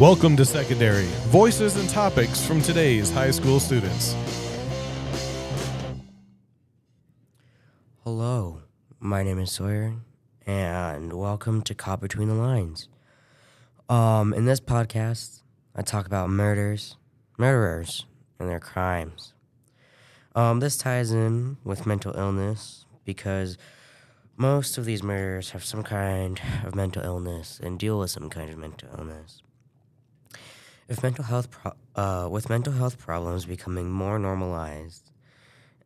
Welcome to Secondary Voices and Topics from today's high school students. Hello, my name is Sawyer, and welcome to Caught Between the Lines. Um, in this podcast, I talk about murders, murderers, and their crimes. Um, this ties in with mental illness because most of these murderers have some kind of mental illness and deal with some kind of mental illness. If mental health pro- uh, with mental health problems becoming more normalized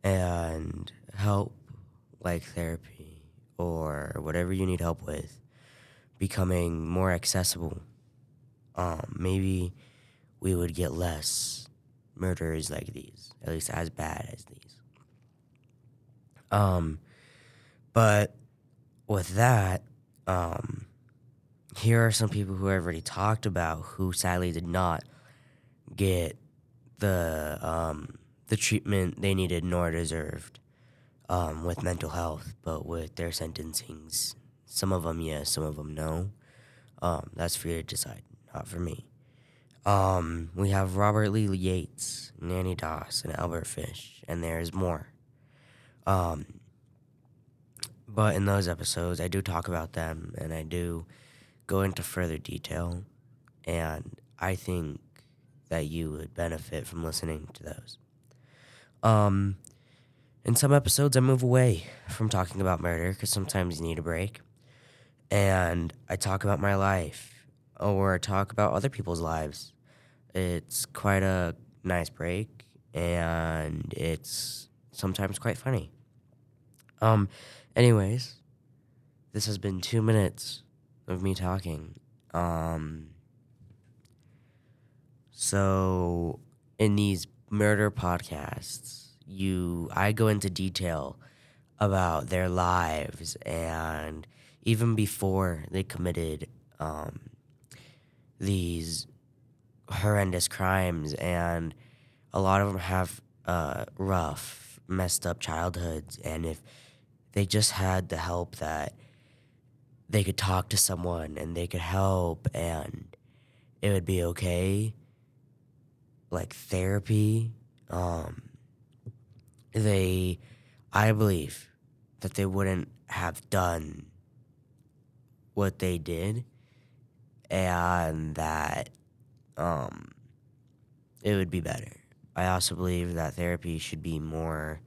and help like therapy or whatever you need help with becoming more accessible, um, maybe we would get less murders like these, at least as bad as these. Um, but with that, um, here are some people who I've already talked about who sadly did not get the um, the treatment they needed nor deserved um, with mental health, but with their sentencings, some of them yes, some of them no. Um, that's for you to decide, not for me. Um, we have Robert Lee Yates, Nanny Doss, and Albert Fish, and there's more. Um, but in those episodes, I do talk about them, and I do go into further detail, and I think that you would benefit from listening to those. Um, in some episodes, I move away from talking about murder because sometimes you need a break. And I talk about my life or talk about other people's lives. It's quite a nice break and it's sometimes quite funny. Um, anyways, this has been two minutes of me talking. Um, so in these murder podcasts, you I go into detail about their lives and even before they committed um, these horrendous crimes and a lot of them have uh, rough messed up childhoods and if they just had the help that they could talk to someone and they could help and it would be okay. Like therapy um, they i believe that they wouldn't have done what they did and that um, it would be better. I also believe that therapy should be more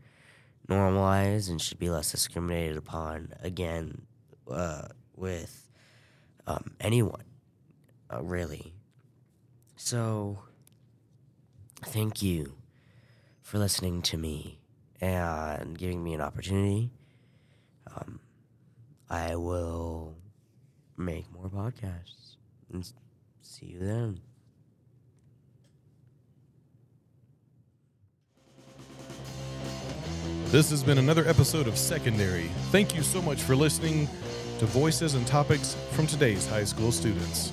normalized and should be less discriminated upon. Again uh, with um, anyone uh, really so thank you for listening to me and giving me an opportunity. Um, I will make more podcasts and see you then. This has been another episode of Secondary. Thank you so much for listening to Voices and Topics from today's high school students.